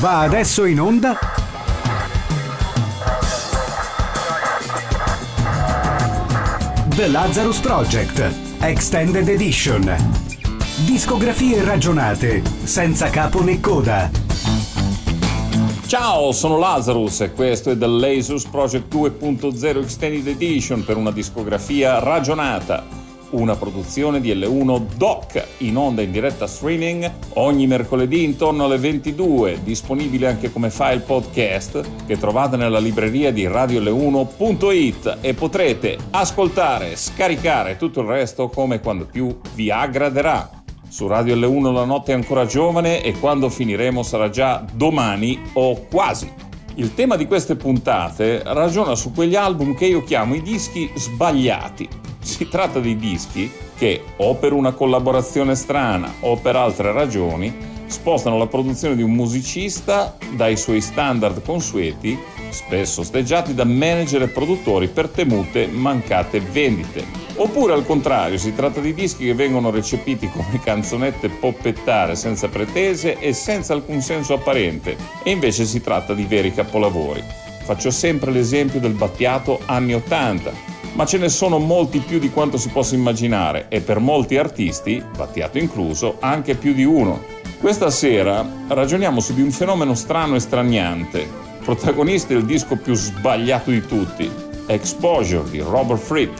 Va adesso in onda The Lazarus Project Extended Edition. Discografie ragionate, senza capo né coda. Ciao, sono Lazarus e questo è The Lazarus Project 2.0 Extended Edition per una discografia ragionata una produzione di L1 Doc in onda in diretta streaming ogni mercoledì intorno alle 22, disponibile anche come file podcast che trovate nella libreria di radiol1.it e potrete ascoltare, scaricare tutto il resto come quando più vi aggraderà. Su Radio L1 la notte è ancora giovane e quando finiremo sarà già domani o quasi. Il tema di queste puntate ragiona su quegli album che io chiamo i dischi sbagliati, si tratta di dischi che, o per una collaborazione strana o per altre ragioni, spostano la produzione di un musicista dai suoi standard consueti, spesso osteggiati da manager e produttori per temute mancate vendite. Oppure al contrario, si tratta di dischi che vengono recepiti come canzonette poppettare senza pretese e senza alcun senso apparente, e invece si tratta di veri capolavori. Faccio sempre l'esempio del Battiato anni 80, ma ce ne sono molti più di quanto si possa immaginare e per molti artisti, Battiato incluso, anche più di uno. Questa sera ragioniamo su di un fenomeno strano e straniante, protagonista del disco più sbagliato di tutti, Exposure di Robert Fripp,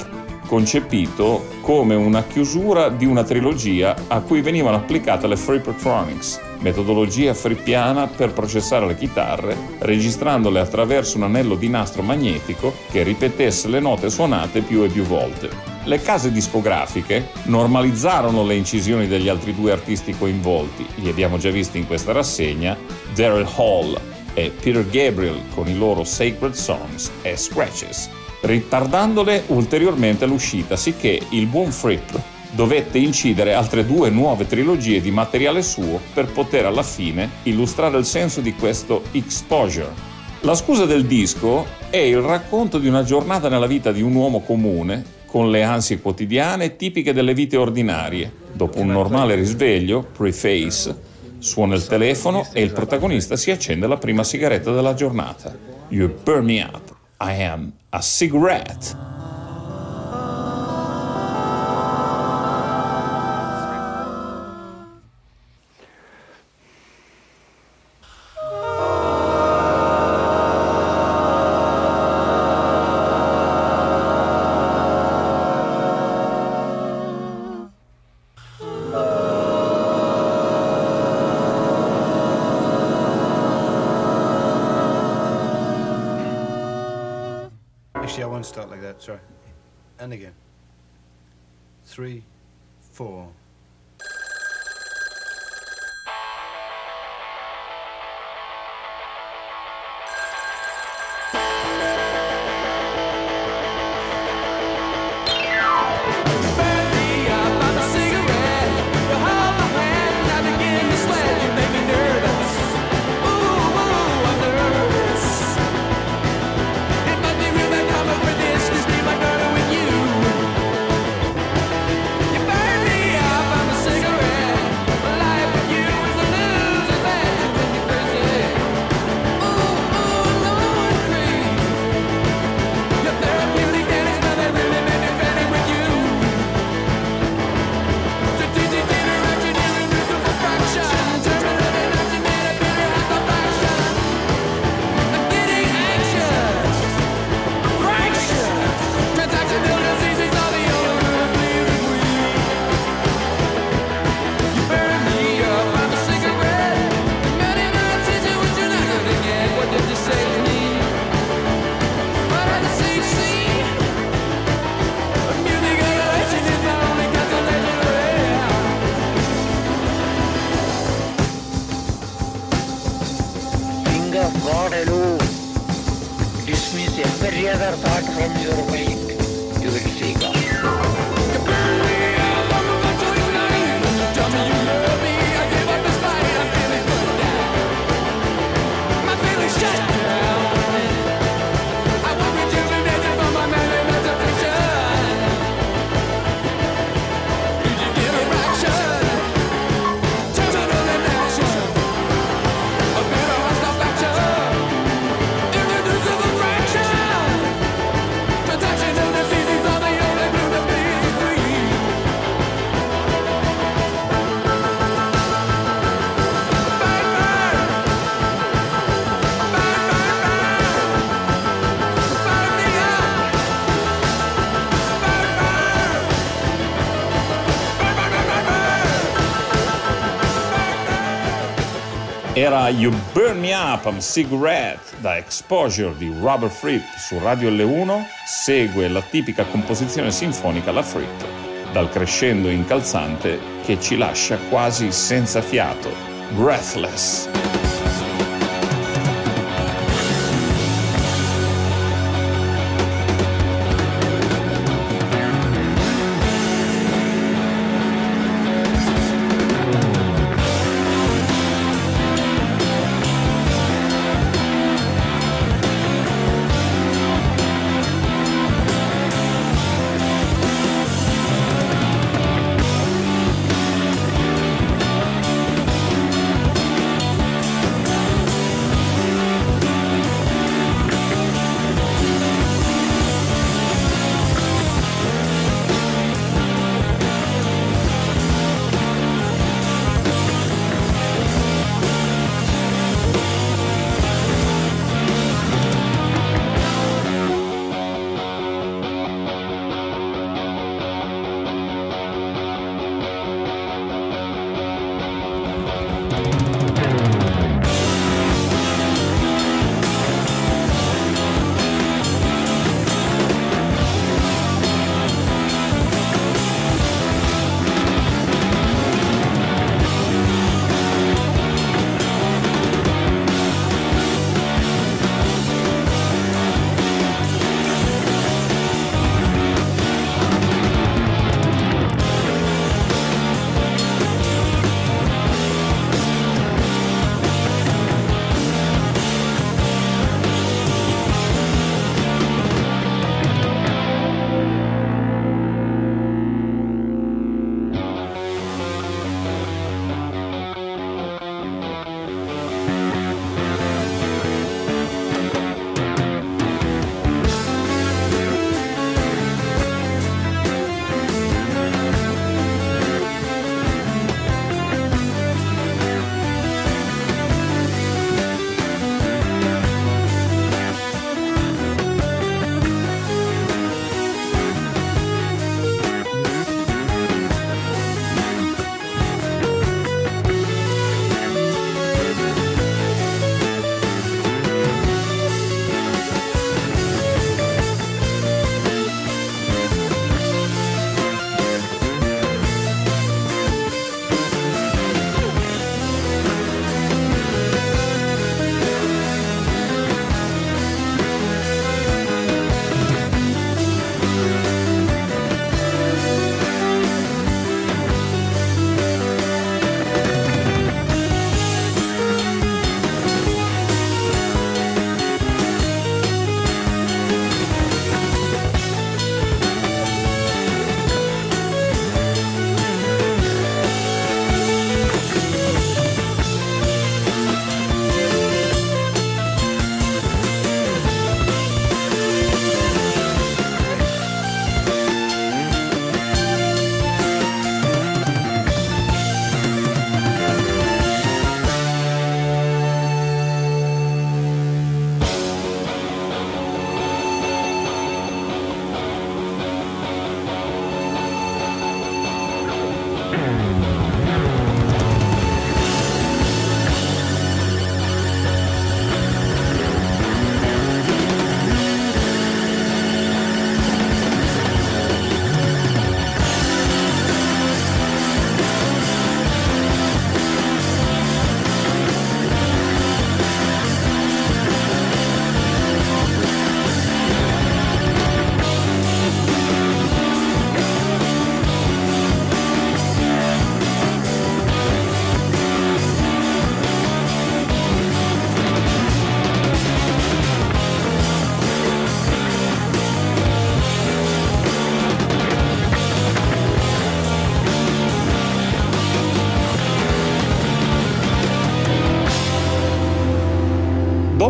concepito come una chiusura di una trilogia a cui venivano applicate le Frippertronics, metodologia frippiana per processare le chitarre, registrandole attraverso un anello di nastro magnetico che ripetesse le note suonate più e più volte. Le case discografiche normalizzarono le incisioni degli altri due artisti coinvolti, li abbiamo già visti in questa rassegna, Daryl Hall e Peter Gabriel con i loro Sacred Songs e Scratches, ritardandole ulteriormente l'uscita, sicché il buon Fripp dovette incidere altre due nuove trilogie di materiale suo per poter alla fine illustrare il senso di questo exposure. La scusa del disco è il racconto di una giornata nella vita di un uomo comune con le ansie quotidiane tipiche delle vite ordinarie. Dopo un normale risveglio, preface, suona il telefono e il protagonista si accende la prima sigaretta della giornata. You burn me up. I am a cigarette. together Era You Burn Me Up, I'm Cigarette da Exposure di Robert Fripp su Radio L1, segue la tipica composizione sinfonica La Fripp, dal crescendo incalzante che ci lascia quasi senza fiato, Breathless.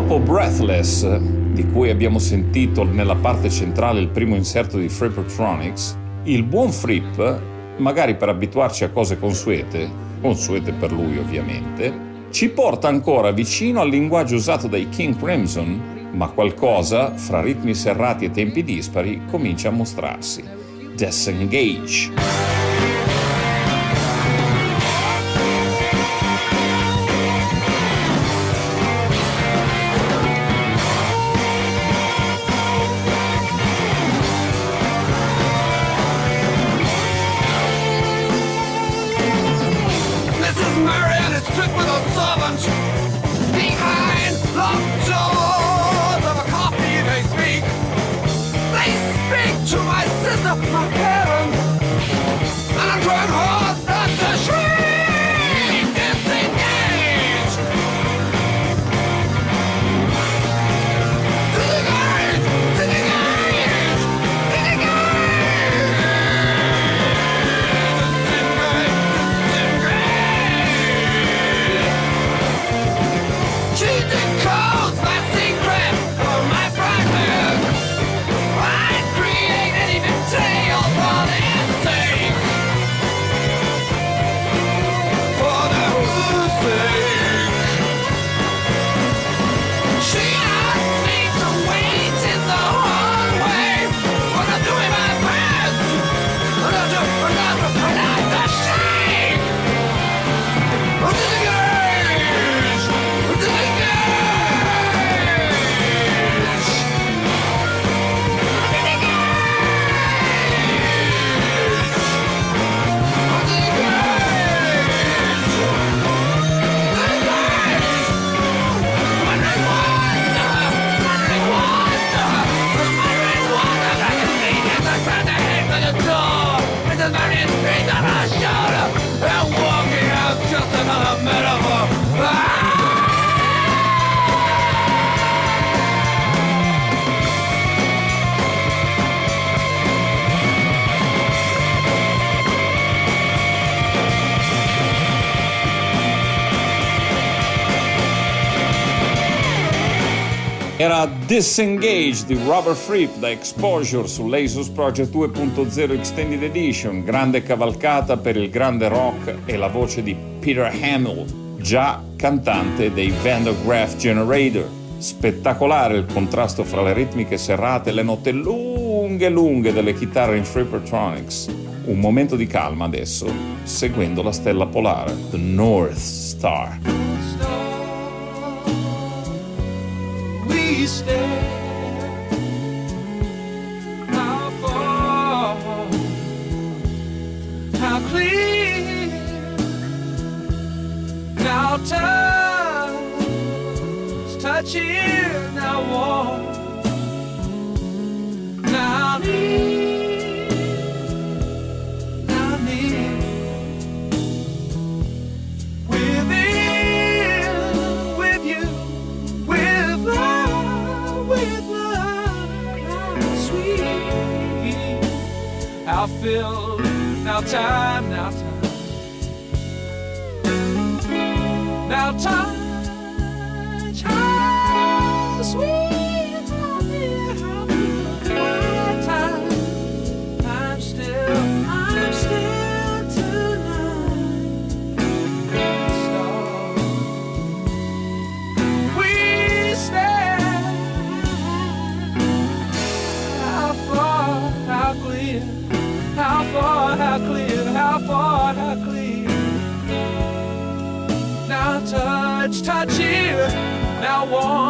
Dopo Breathless, di cui abbiamo sentito nella parte centrale il primo inserto di Frippertronics, il buon Fripp, magari per abituarci a cose consuete, consuete per lui ovviamente, ci porta ancora vicino al linguaggio usato dai King Crimson, ma qualcosa, fra ritmi serrati e tempi dispari, comincia a mostrarsi. Disengage. Disengage di Robert Fripp da Exposure su l'Asus Project 2.0 Extended Edition, grande cavalcata per il grande rock e la voce di Peter Hamill, già cantante dei Vandergraaf Generator. Spettacolare il contrasto fra le ritmiche serrate e le note lunghe lunghe delle chitarre in Freepertronics. Un momento di calma adesso, seguendo la stella polare, The North Star. We how far, how clear now touch, touching now warm now filled, now time, now time. Now time, want.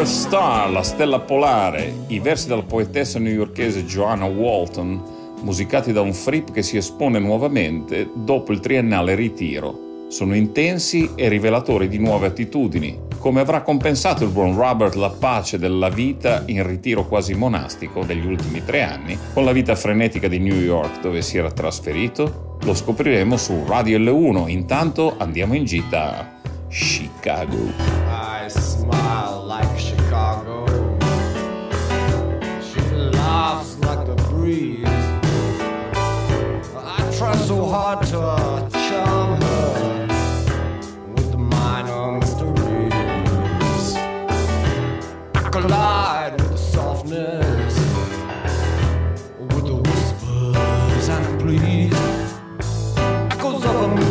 North Star, la stella polare, i versi della poetessa newyorkese Joanna Walton, musicati da un Fripp che si espone nuovamente dopo il triennale ritiro. Sono intensi e rivelatori di nuove attitudini, come avrà compensato il buon Robert la pace della vita in ritiro quasi monastico degli ultimi tre anni, con la vita frenetica di New York dove si era trasferito? Lo scopriremo su Radio L1, intanto andiamo in gita a Chicago. So hard to charm her with the minor mysteries. I collide with the softness, with the whispers and pleas, echoes of her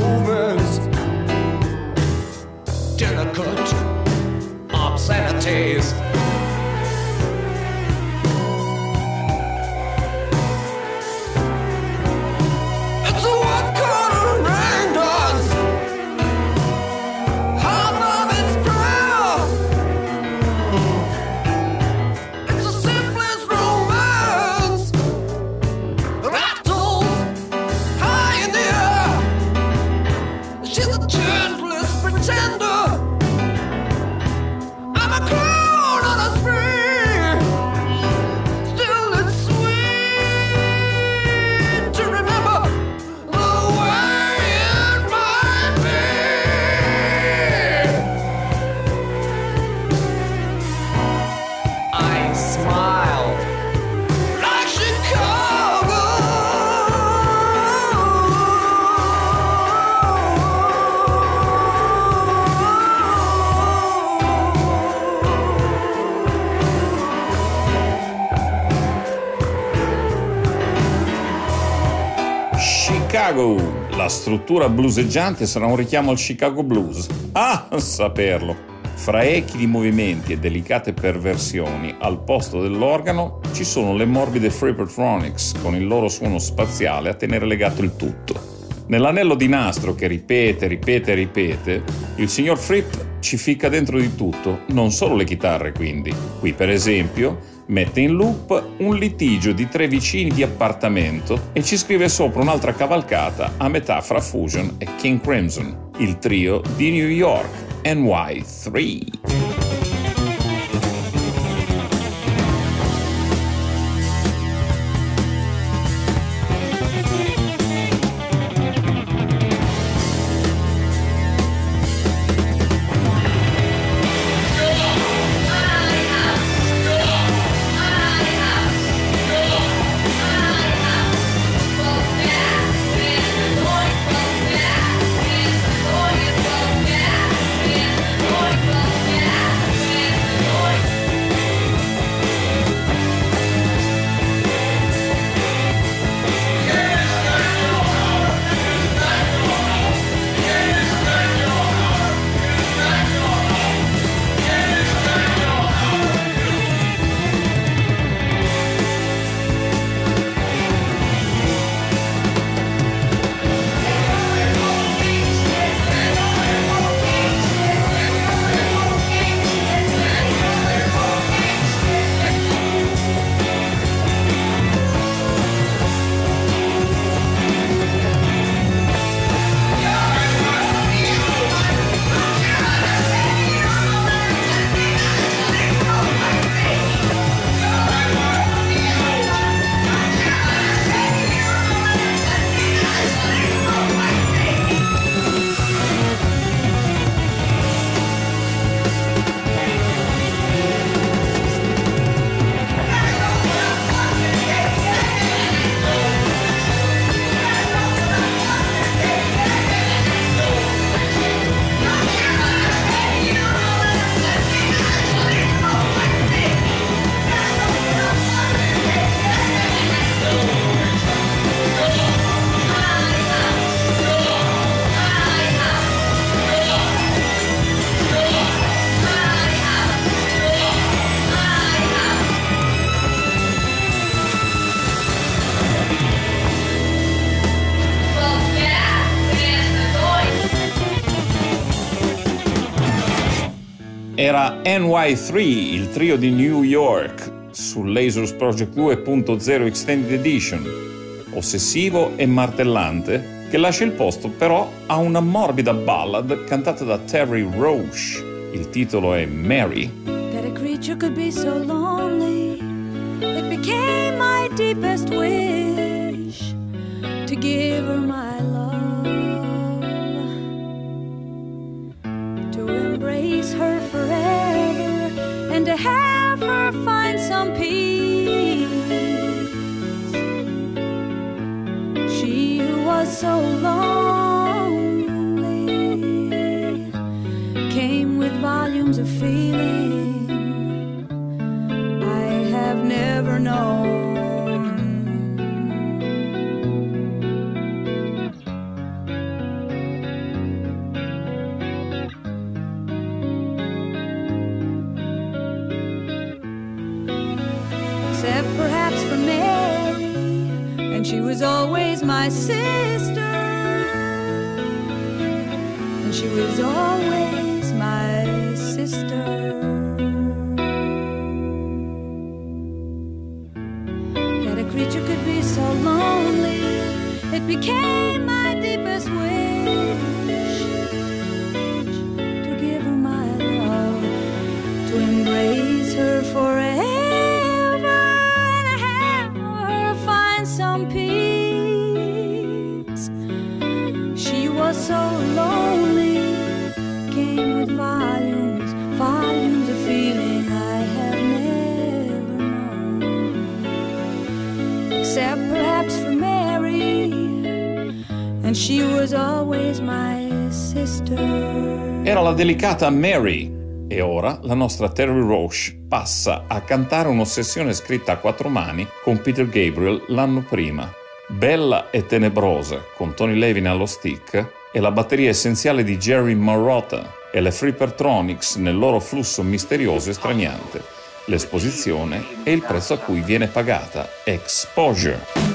Chicago. La struttura blueseggiante sarà un richiamo al Chicago Blues. Ah, saperlo. Fra echi di movimenti e delicate perversioni, al posto dell'organo ci sono le morbide Freepertronics con il loro suono spaziale a tenere legato il tutto. Nell'anello di nastro che ripete, ripete, ripete, il signor Fripp ci ficca dentro di tutto, non solo le chitarre quindi. Qui per esempio mette in loop un litigio di tre vicini di appartamento e ci scrive sopra un'altra cavalcata a metà fra Fusion e King Crimson, il trio di New York, NY3. Era NY3, il trio di New York, su Lasers Project 2.0 Extended Edition, ossessivo e martellante, che lascia il posto però a una morbida ballad cantata da Terry Roche. Il titolo è Mary. That a creature could be so lonely, it became my deepest wish to give her my volumes of feeling was always my sister, and she was always my sister. That Era la delicata Mary e ora la nostra Terry Roche passa a cantare un'ossessione scritta a quattro mani con Peter Gabriel l'anno prima. Bella e tenebrosa, con Tony Levin allo stick, è la batteria essenziale di Jerry Marotta e le Freepertronics nel loro flusso misterioso e straniante. L'esposizione e il prezzo a cui viene pagata, exposure.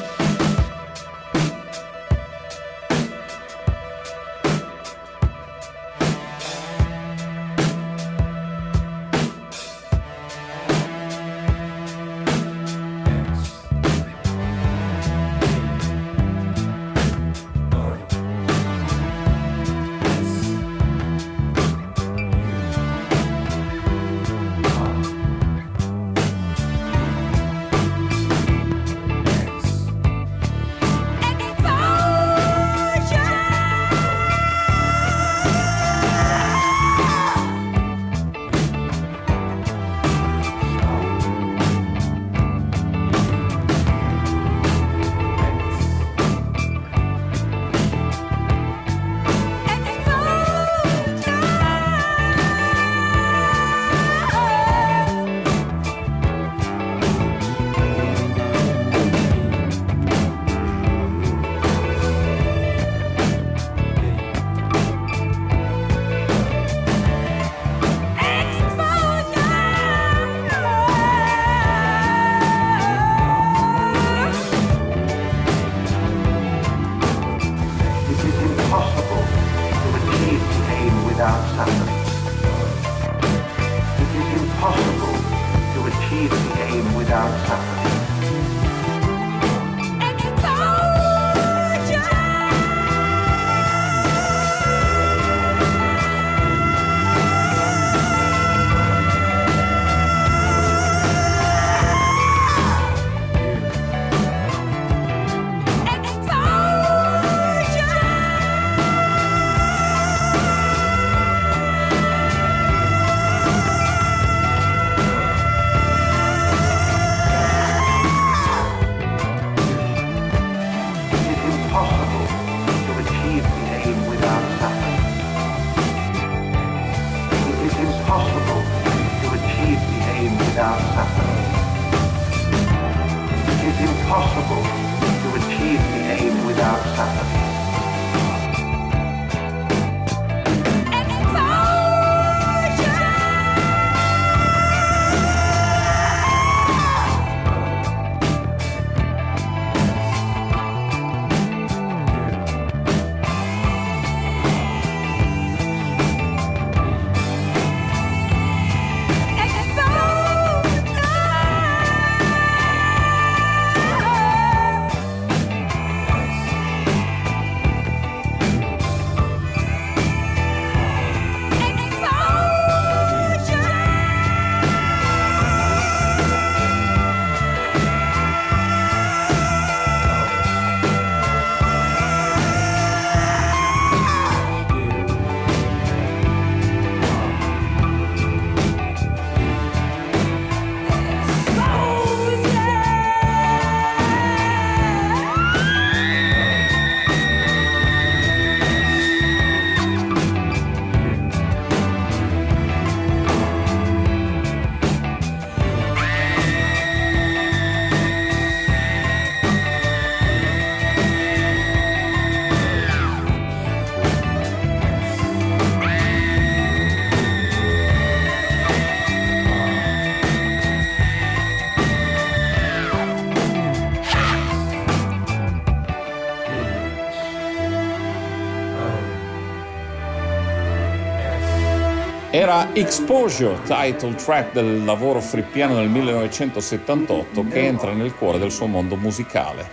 Era Exposure, title track del lavoro frippiano del 1978 che entra nel cuore del suo mondo musicale.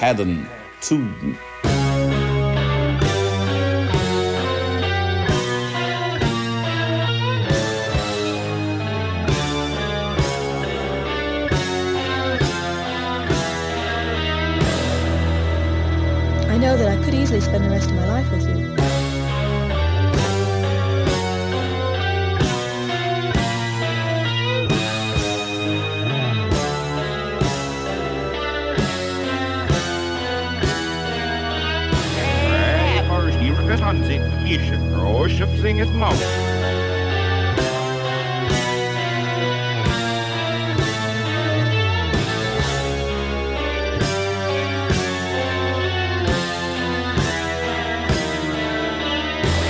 Headen 2. I know that I could easily spend the rest of my life with you. sing it more.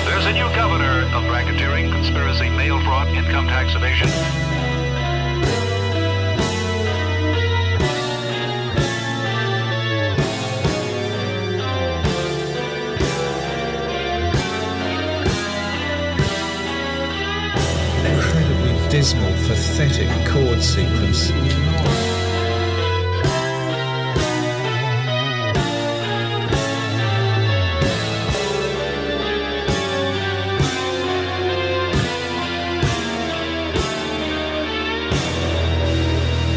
There's a new governor of racketeering, conspiracy, mail fraud, income tax evasion. Pathetic chord sequence.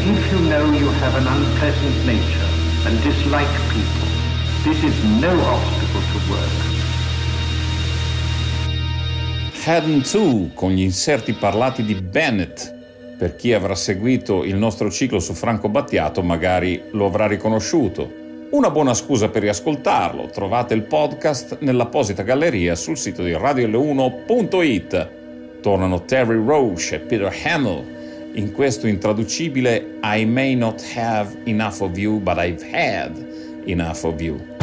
If you know you have an unpleasant nature and dislike people, this is no obstacle to work. Heaven 2 con gli inserti parlati di Bennett. Per chi avrà seguito il nostro ciclo su Franco Battiato magari lo avrà riconosciuto. Una buona scusa per riascoltarlo, trovate il podcast nell'apposita galleria sul sito di radioL1.it. Tornano Terry Roche e Peter Hamill in questo intraducibile I may not have enough of you, but I've had enough of you.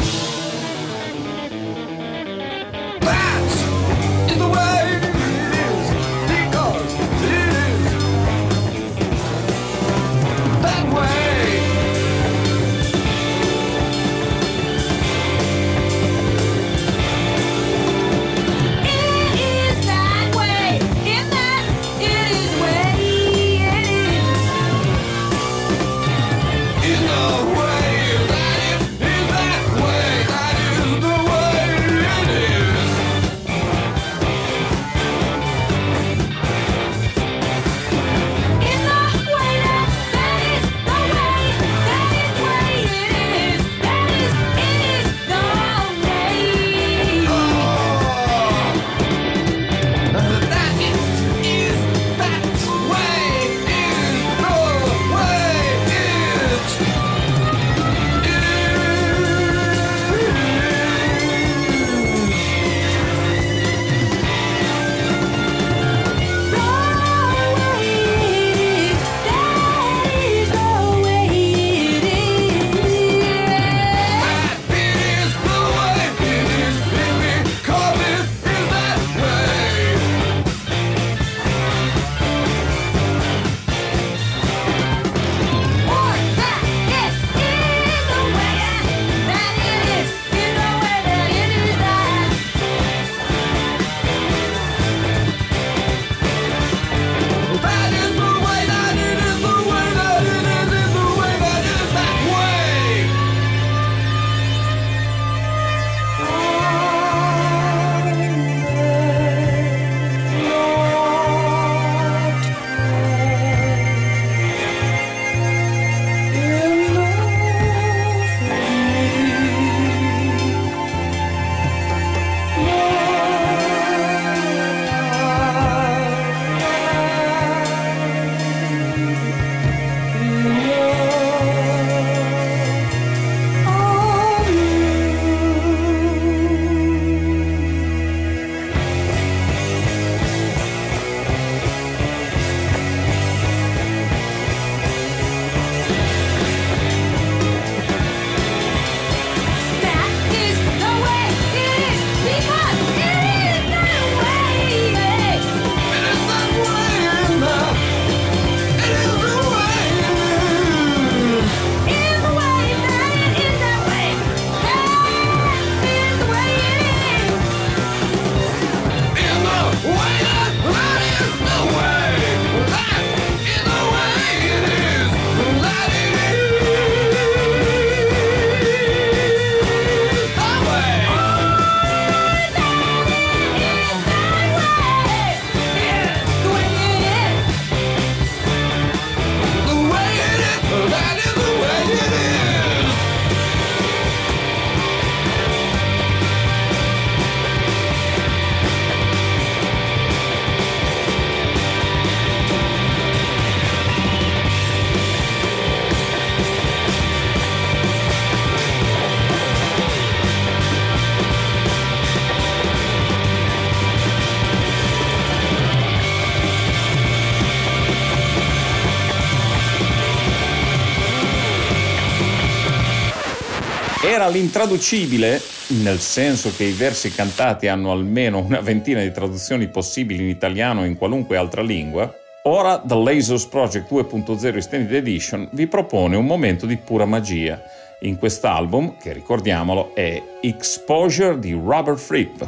Era l'intraducibile, nel senso che i versi cantati hanno almeno una ventina di traduzioni possibili in italiano o in qualunque altra lingua, ora The Lasers Project 2.0 Extended Edition vi propone un momento di pura magia in quest'album, che ricordiamolo è Exposure di Robert Fripp.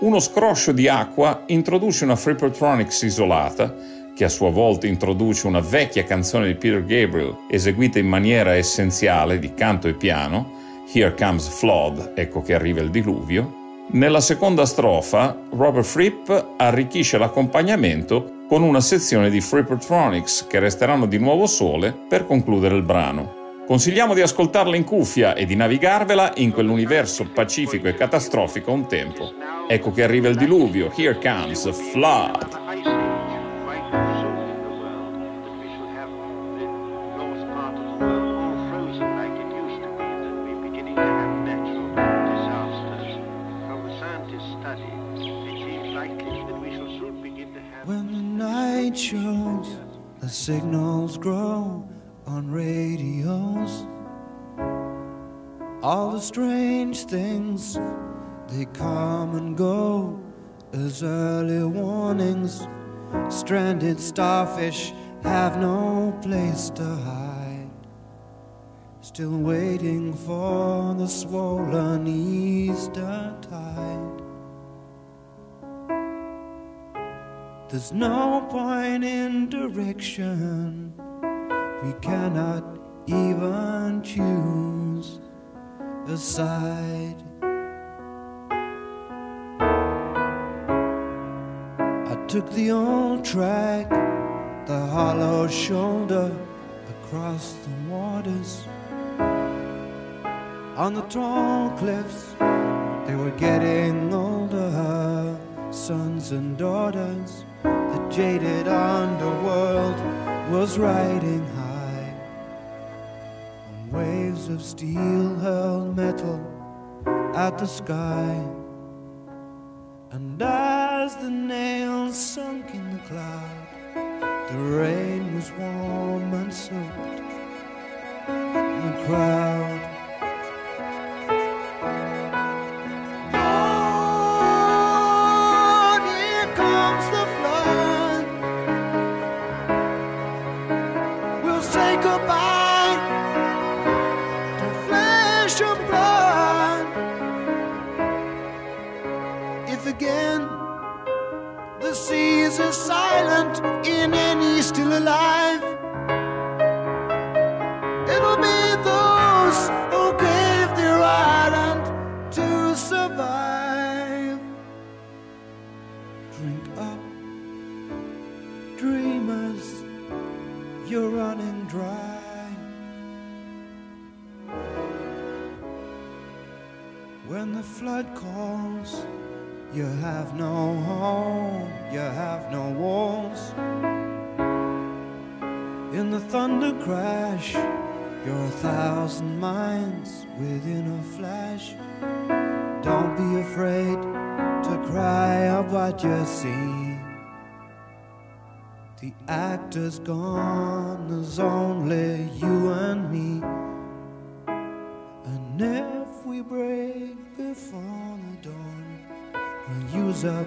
Uno scroscio di acqua introduce una Frippertronics isolata che a sua volta introduce una vecchia canzone di Peter Gabriel eseguita in maniera essenziale di canto e piano, Here Comes Flood, ecco che arriva il diluvio, nella seconda strofa Robert Fripp arricchisce l'accompagnamento con una sezione di Frippertronics che resteranno di nuovo sole per concludere il brano. Consigliamo di ascoltarla in cuffia e di navigarvela in quell'universo pacifico e catastrofico un tempo. Ecco che arriva il diluvio, here comes a flood. Stranded starfish have no place to hide. Still waiting for the swollen Easter tide. There's no point in direction. We cannot even choose a side. Took the old track, the hollow shoulder across the waters. On the tall cliffs, they were getting older, sons and daughters. The jaded underworld was riding high on waves of steel hurled metal at the sky. And as the nails sunk in the cloud, the rain was warm and soaked the crowd. Silent in any still alive, it'll be those who gave their island to survive. Drink up, dreamers, you're running dry. When the flood calls, you have no home, you have no walls. In the thunder crash, you're a thousand minds within a flash. Don't be afraid to cry out what you see. The actor's gone, there's only you and me. And if we break before the dawn, we'll use up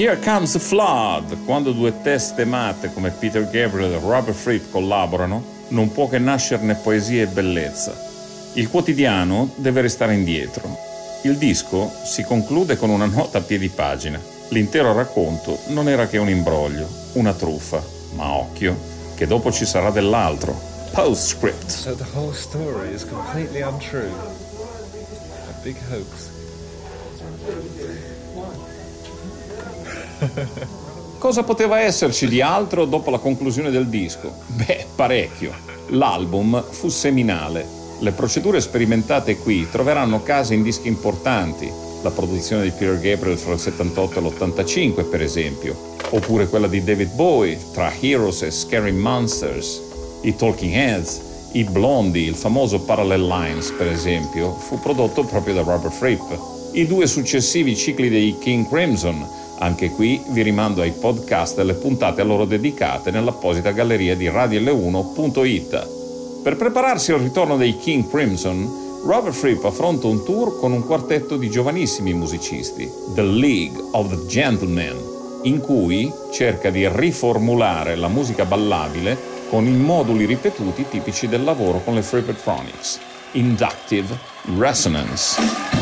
Here Comes a Flood, quando due teste matte come Peter Gabriel e Robert Fripp collaborano, non può che nascerne poesia e bellezza. Il quotidiano deve restare indietro. Il disco si conclude con una nota a piedi pagina. L'intero racconto non era che un imbroglio, una truffa, ma occhio, che dopo ci sarà dell'altro. Postscript. So the whole story is completely untrue. A big hoax. Cosa poteva esserci di altro dopo la conclusione del disco? Beh, parecchio. L'album fu seminale. Le procedure sperimentate qui troveranno case in dischi importanti, la produzione di Peter Gabriel fra il 78 e l'85 per esempio, oppure quella di David Bowie tra Heroes e Scary Monsters, i Talking Heads, i Blondie, il famoso Parallel Lines per esempio, fu prodotto proprio da Robert Fripp. I due successivi cicli dei King Crimson, anche qui vi rimando ai podcast e alle puntate a loro dedicate nell'apposita galleria di radiol1.it. Per prepararsi al ritorno dei King Crimson, Robert Fripp affronta un tour con un quartetto di giovanissimi musicisti, The League of the Gentlemen, in cui cerca di riformulare la musica ballabile con i moduli ripetuti tipici del lavoro con le Frippetronics, Inductive Resonance.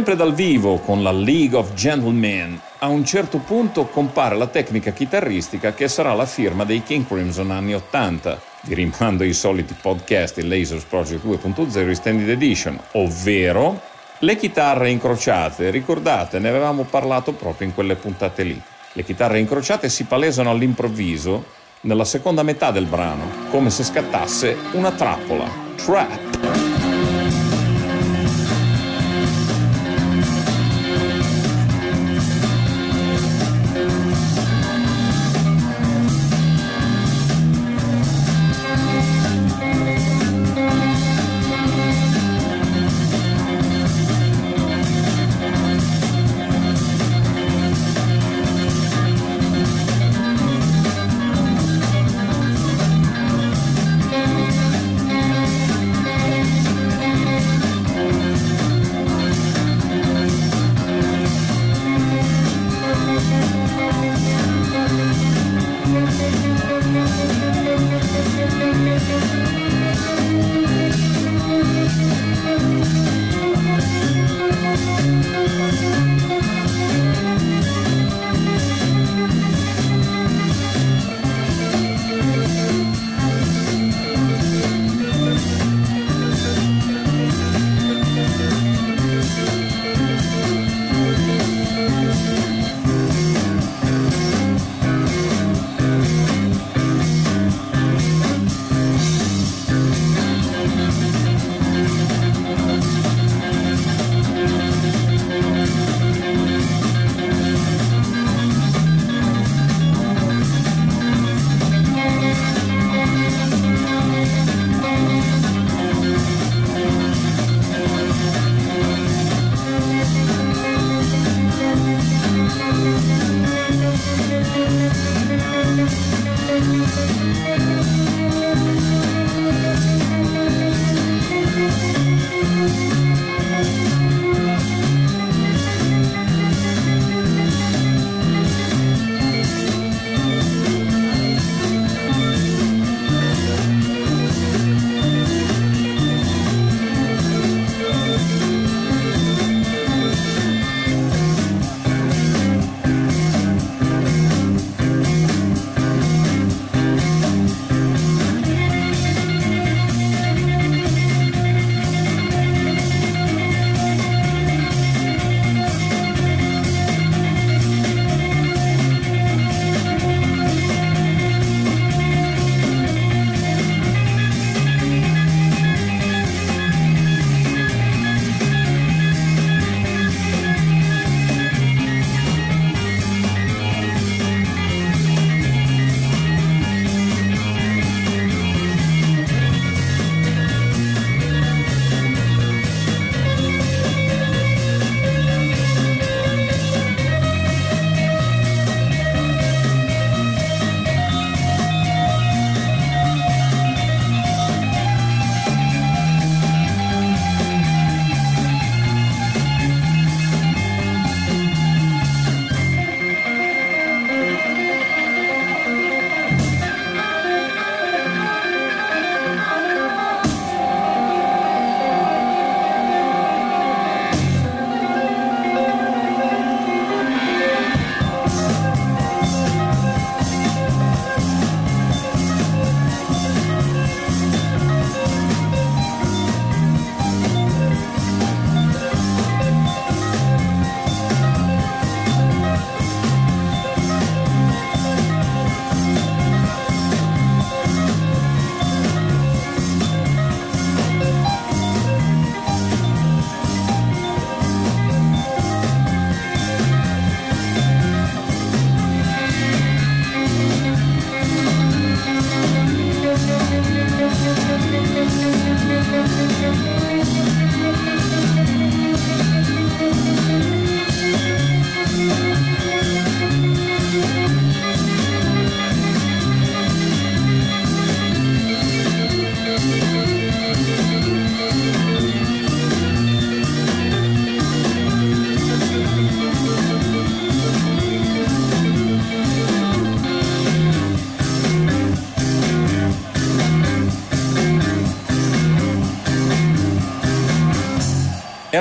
Sempre dal vivo con la League of Gentlemen, a un certo punto compare la tecnica chitarristica che sarà la firma dei King Crimson anni 80. Vi rimando ai soliti podcast il Lasers Project 2.0 Extended Edition, ovvero le chitarre incrociate. Ricordate, ne avevamo parlato proprio in quelle puntate lì. Le chitarre incrociate si palesano all'improvviso nella seconda metà del brano, come se scattasse una trappola. Trap.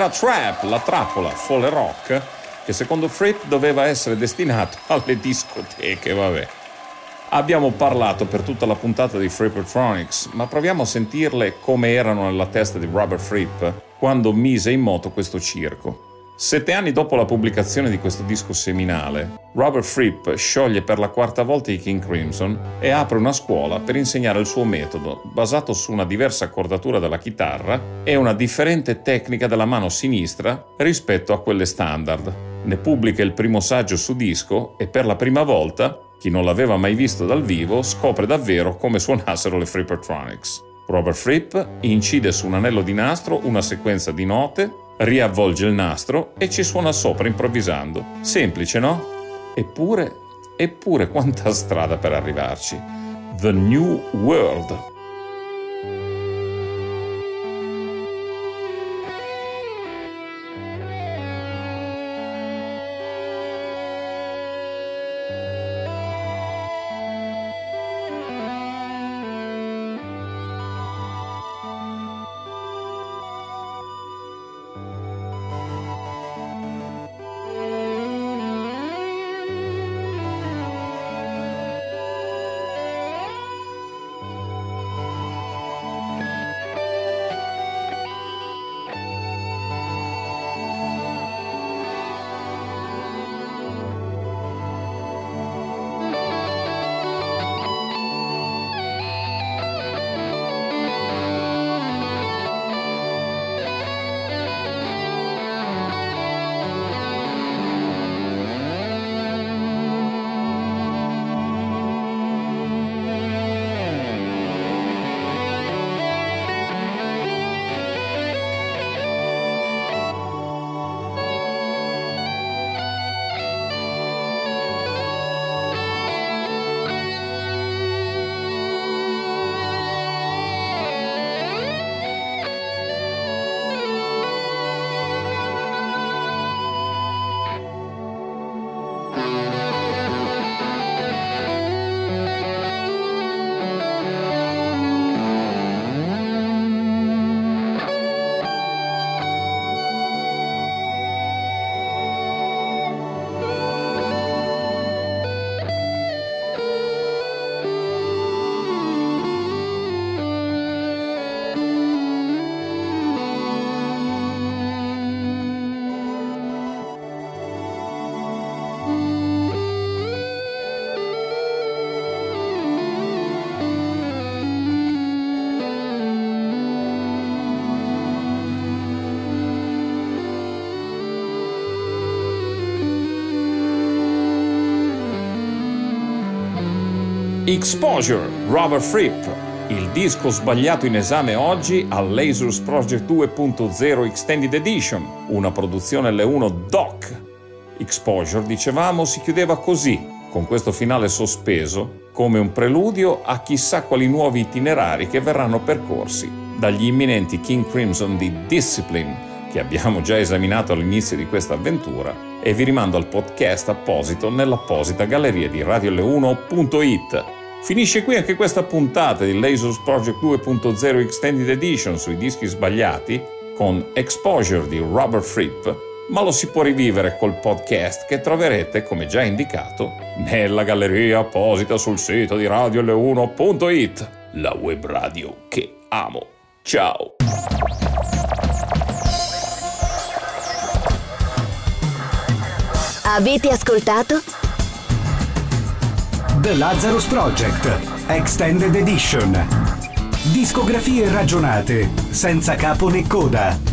Era Trap, la trappola, folle rock, che secondo Fripp doveva essere destinato alle discoteche, vabbè. Abbiamo parlato per tutta la puntata di Frippertronics, ma proviamo a sentirle come erano nella testa di Robert Fripp quando mise in moto questo circo. Sette anni dopo la pubblicazione di questo disco seminale, Robert Fripp scioglie per la quarta volta i King Crimson e apre una scuola per insegnare il suo metodo, basato su una diversa accordatura della chitarra e una differente tecnica della mano sinistra rispetto a quelle standard. Ne pubblica il primo saggio su disco e per la prima volta, chi non l'aveva mai visto dal vivo scopre davvero come suonassero le Frippertronics. Robert Fripp incide su un anello di nastro una sequenza di note riavvolge il nastro e ci suona sopra improvvisando. Semplice, no? Eppure, eppure quanta strada per arrivarci. The New World. Exposure, Robert Fripp, il disco sbagliato in esame oggi al Lasers Project 2.0 Extended Edition, una produzione L1 Doc. Exposure, dicevamo, si chiudeva così, con questo finale sospeso, come un preludio a chissà quali nuovi itinerari che verranno percorsi dagli imminenti King Crimson di Discipline, che abbiamo già esaminato all'inizio di questa avventura, e vi rimando al podcast apposito nell'apposita galleria di radiole1.it. Finisce qui anche questa puntata di Lasers Project 2.0 Extended Edition sui dischi sbagliati con Exposure di Robert Fripp, ma lo si può rivivere col podcast che troverete, come già indicato, nella galleria apposita sul sito di radiole1.it, la web radio che amo. Ciao! Avete ascoltato? The Lazarus Project Extended Edition. Discografie ragionate, senza capo né coda